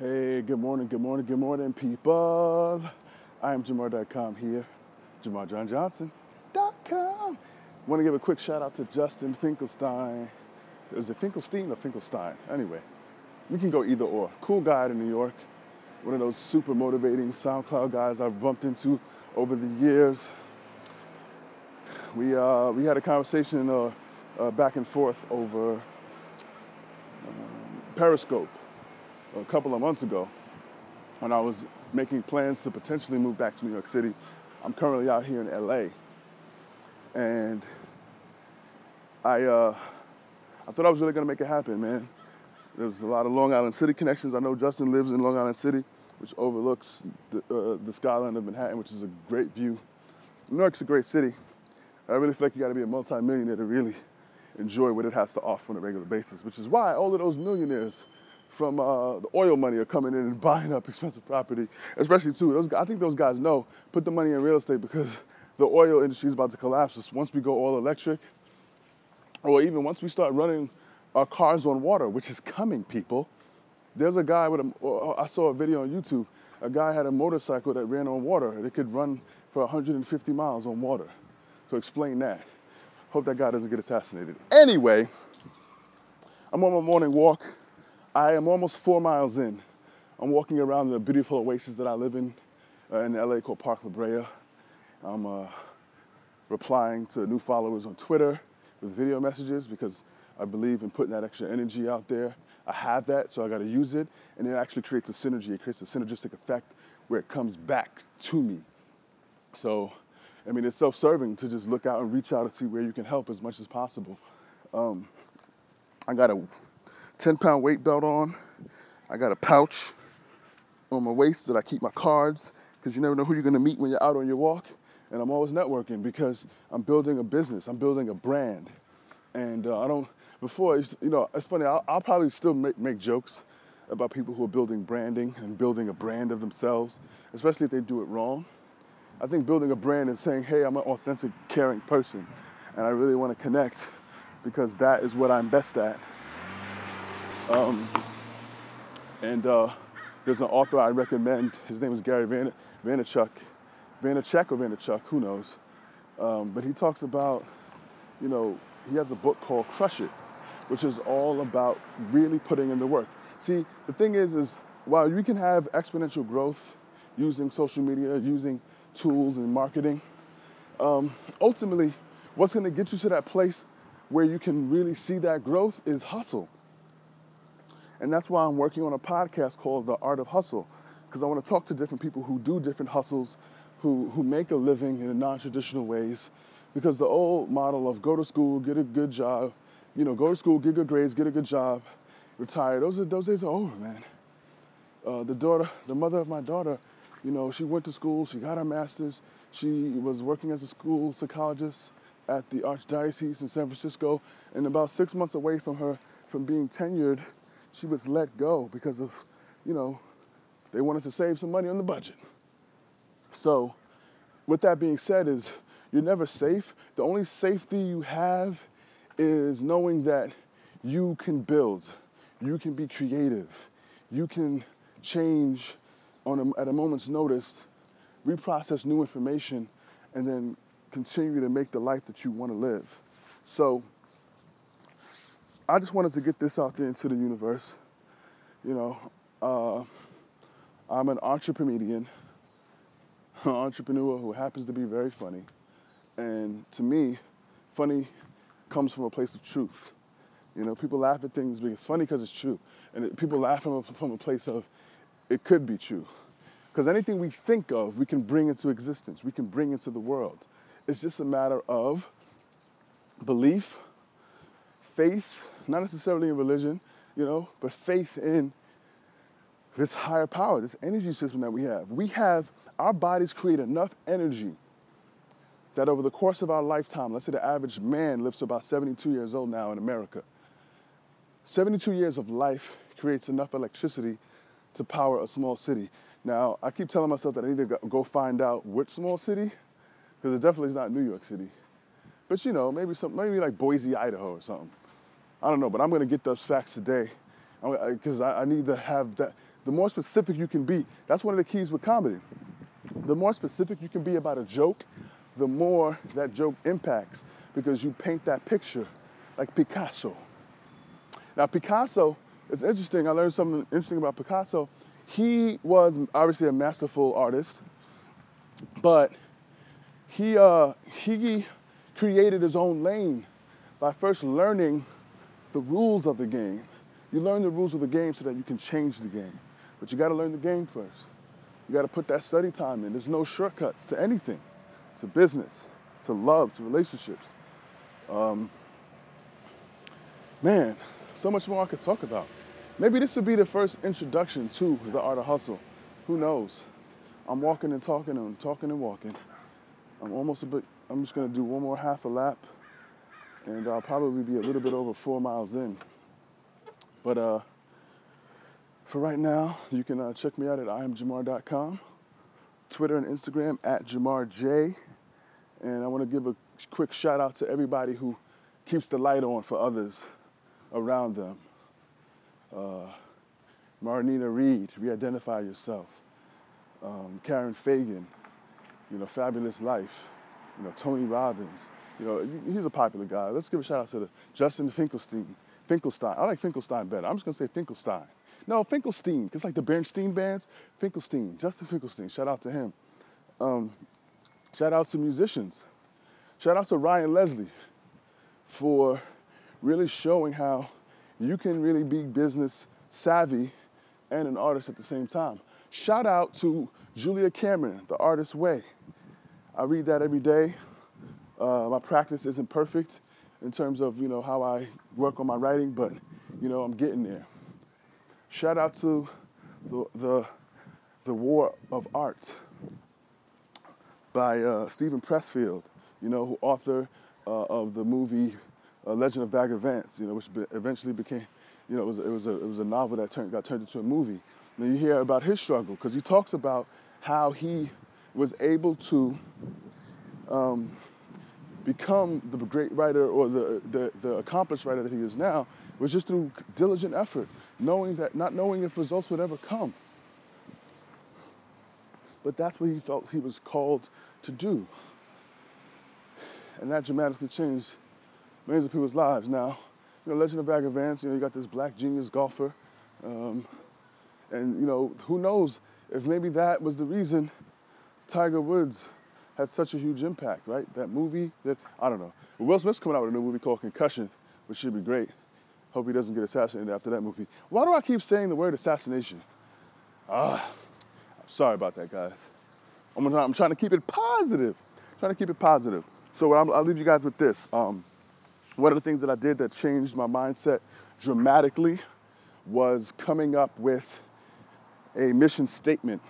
Hey, good morning, good morning, good morning, people. I am Jamar.com here, JamarJohnJohnson.com. Want to give a quick shout out to Justin Finkelstein. Is it Finkelstein or Finkelstein? Anyway, we can go either or. Cool guy in New York, one of those super motivating SoundCloud guys I've bumped into over the years. We, uh, we had a conversation uh, uh, back and forth over um, Periscope a couple of months ago when I was making plans to potentially move back to New York City. I'm currently out here in LA. And I, uh, I thought I was really gonna make it happen, man. There was a lot of Long Island City connections. I know Justin lives in Long Island City, which overlooks the, uh, the skyline of Manhattan, which is a great view. New York's a great city. I really feel like you gotta be a multimillionaire to really enjoy what it has to offer on a regular basis, which is why all of those millionaires from uh, the oil money are coming in and buying up expensive property, especially too. Those, I think those guys know put the money in real estate because the oil industry is about to collapse. Once we go all electric, or even once we start running our cars on water, which is coming, people. There's a guy with a. I saw a video on YouTube. A guy had a motorcycle that ran on water. It could run for 150 miles on water. So explain that. Hope that guy doesn't get assassinated. Anyway, I'm on my morning walk I am almost four miles in. I'm walking around the beautiful oasis that I live in uh, in LA called Park La Brea. I'm uh, replying to new followers on Twitter with video messages because I believe in putting that extra energy out there. I have that, so I got to use it, and it actually creates a synergy. It creates a synergistic effect where it comes back to me. So, I mean, it's self-serving to just look out and reach out and see where you can help as much as possible. Um, I got a 10 pound weight belt on. I got a pouch on my waist that I keep my cards because you never know who you're gonna meet when you're out on your walk. And I'm always networking because I'm building a business, I'm building a brand. And uh, I don't, before, you know, it's funny, I'll, I'll probably still make, make jokes about people who are building branding and building a brand of themselves, especially if they do it wrong. I think building a brand is saying, hey, I'm an authentic, caring person, and I really want to connect because that is what I'm best at. Um, and uh, there's an author I recommend. His name is Gary Van- Vaynerchuk. Vaynerchuk or Vaynerchuk, who knows? Um, but he talks about, you know, he has a book called Crush It, which is all about really putting in the work. See, the thing is, is while you can have exponential growth using social media, using tools and marketing, um, ultimately, what's going to get you to that place where you can really see that growth is hustle. And that's why I'm working on a podcast called The Art of Hustle, because I want to talk to different people who do different hustles, who, who make a living in non traditional ways. Because the old model of go to school, get a good job, you know, go to school, get good grades, get a good job, retire, those, are, those days are over, man. Uh, the daughter, the mother of my daughter, you know, she went to school, she got her master's, she was working as a school psychologist at the Archdiocese in San Francisco, and about six months away from her from being tenured she was let go because of, you know, they wanted to save some money on the budget. So, with that being said, is you're never safe. The only safety you have is knowing that you can build, you can be creative, you can change on a, at a moment's notice, reprocess new information, and then continue to make the life that you want to live. So, I just wanted to get this out there into the universe. You know, uh, I'm an entrepreneur, entrepreneur who happens to be very funny. And to me, funny comes from a place of truth. You know, people laugh at things because it's funny because it's true. And it, people laugh from a, from a place of it could be true. Because anything we think of, we can bring into existence, we can bring into the world. It's just a matter of belief, faith, not necessarily in religion, you know, but faith in this higher power, this energy system that we have. We have, our bodies create enough energy that over the course of our lifetime, let's say the average man lives to about 72 years old now in America. 72 years of life creates enough electricity to power a small city. Now, I keep telling myself that I need to go find out which small city, because it definitely is not New York City. But you know, maybe some, maybe like Boise, Idaho, or something. I don't know, but I'm going to get those facts today because I, I, need to have that the more specific you can be. That's one of the keys with comedy. The more specific you can be about a joke, the more that joke impacts because you paint that picture like Picasso. Now, Picasso is interesting. I learned something interesting about Picasso. He was obviously a masterful artist, but he, uh, he created his own lane by first learning the rules of the game. You learn the rules of the game so that you can change the game. But you got to learn the game first. You got to put that study time in. There's no shortcuts to anything, to business, to love, to relationships. Um, man, so much more I could talk about. Maybe this would be the first introduction to the art of hustle. Who knows? I'm walking and talking and talking and walking. I'm almost a bit, I'm just gonna do one more half a lap and I'll probably be a little bit over four miles in. But uh, for right now, you can uh, check me out at iamjamar.com, Twitter and Instagram at JamarJ. And I want to give a quick shout out to everybody who keeps the light on for others around them. Uh, Reed, re-identify yourself. Um, Karen Fagan, you know, Fabulous Life. You know, Tony Robbins. You know, he's a popular guy. Let's give a shout out to the Justin Finkelstein. Finkelstein. I like Finkelstein better. I'm just gonna say Finkelstein. No, Finkelstein. It's like the Bernstein bands. Finkelstein, Justin Finkelstein. Shout out to him. Um, shout out to musicians. Shout out to Ryan Leslie for really showing how you can really be business savvy and an artist at the same time. Shout out to Julia Cameron, The Artist Way. I read that every day. Uh, my practice isn't perfect in terms of you know how I work on my writing, but you know I'm getting there. Shout out to the, the, the War of Art by uh, Steven Pressfield, you know, who author uh, of the movie uh, Legend of Bagger Vance, you know, which be- eventually became, you know, it was, it was, a, it was a novel that turned, got turned into a movie. And you hear about his struggle because he talks about how he was able to um, become the great writer or the, the, the accomplished writer that he is now was just through diligent effort, knowing that, not knowing if results would ever come. But that's what he felt he was called to do. And that dramatically changed millions of people's lives. Now, you know, Legend of Bagger Vance, you know, you got this black genius golfer. Um, and, you know, who knows if maybe that was the reason Tiger Woods had such a huge impact, right? That movie that, I don't know. Will Smith's coming out with a new movie called Concussion, which should be great. Hope he doesn't get assassinated after that movie. Why do I keep saying the word assassination? Ah, sorry about that, guys. I'm, gonna, I'm trying to keep it positive. trying to keep it positive. So i will leave you guys with this. Um, one of the things that I did that changed my mindset dramatically was coming up with a mission statement.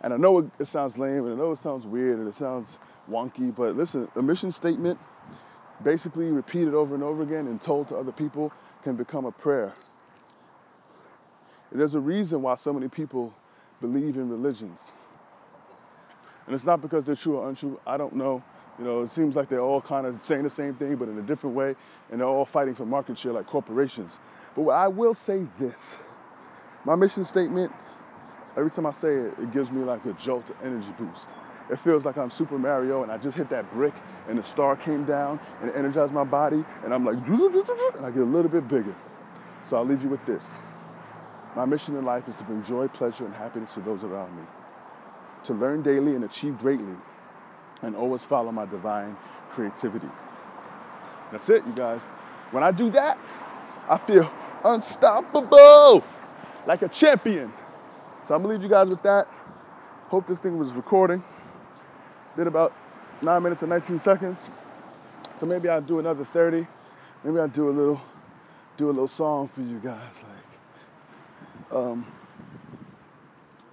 And I know it, sounds lame, and I know it sounds weird, and it sounds wonky, but listen, a mission statement basically repeated over and over again and told to other people can become a prayer. There's a reason why so many people believe in religions. And it's not because they're true or untrue. I don't know. You know, it seems like they're all kind of saying the same thing, but in a different way, and they're all fighting for market share like corporations. But I will say this my mission statement, every time I say it, it gives me like a jolt energy boost. It feels like I'm Super Mario and I just hit that brick and the star came down and energized my body and I'm like, and I get a little bit bigger. So I'll leave you with this. My mission in life is to bring joy, pleasure, and happiness to those around me. To learn daily and achieve greatly and always follow my divine creativity. That's it, you guys. When I do that, I feel unstoppable, like a champion. So I'm gonna leave you guys with that. Hope this thing was recording. Did about nine minutes and 19 seconds. So maybe I'll do another 30. Maybe I'll do a little, do a little song for you guys. Like, um,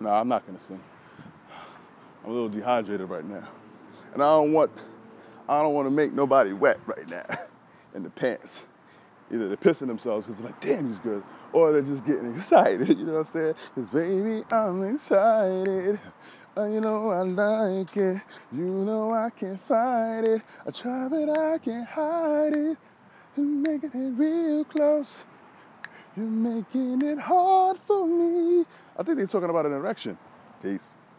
no, I'm not gonna sing. I'm a little dehydrated right now. And I don't want, I don't want to make nobody wet right now in the pants. Either they're pissing themselves because they're like, damn, he's good, or they're just getting excited. You know what I'm saying? Because baby, I'm excited. You know I like it. You know I can't fight it. I try, but I can't hide it. You're making it real close. You're making it hard for me. I think they're talking about an erection. Peace.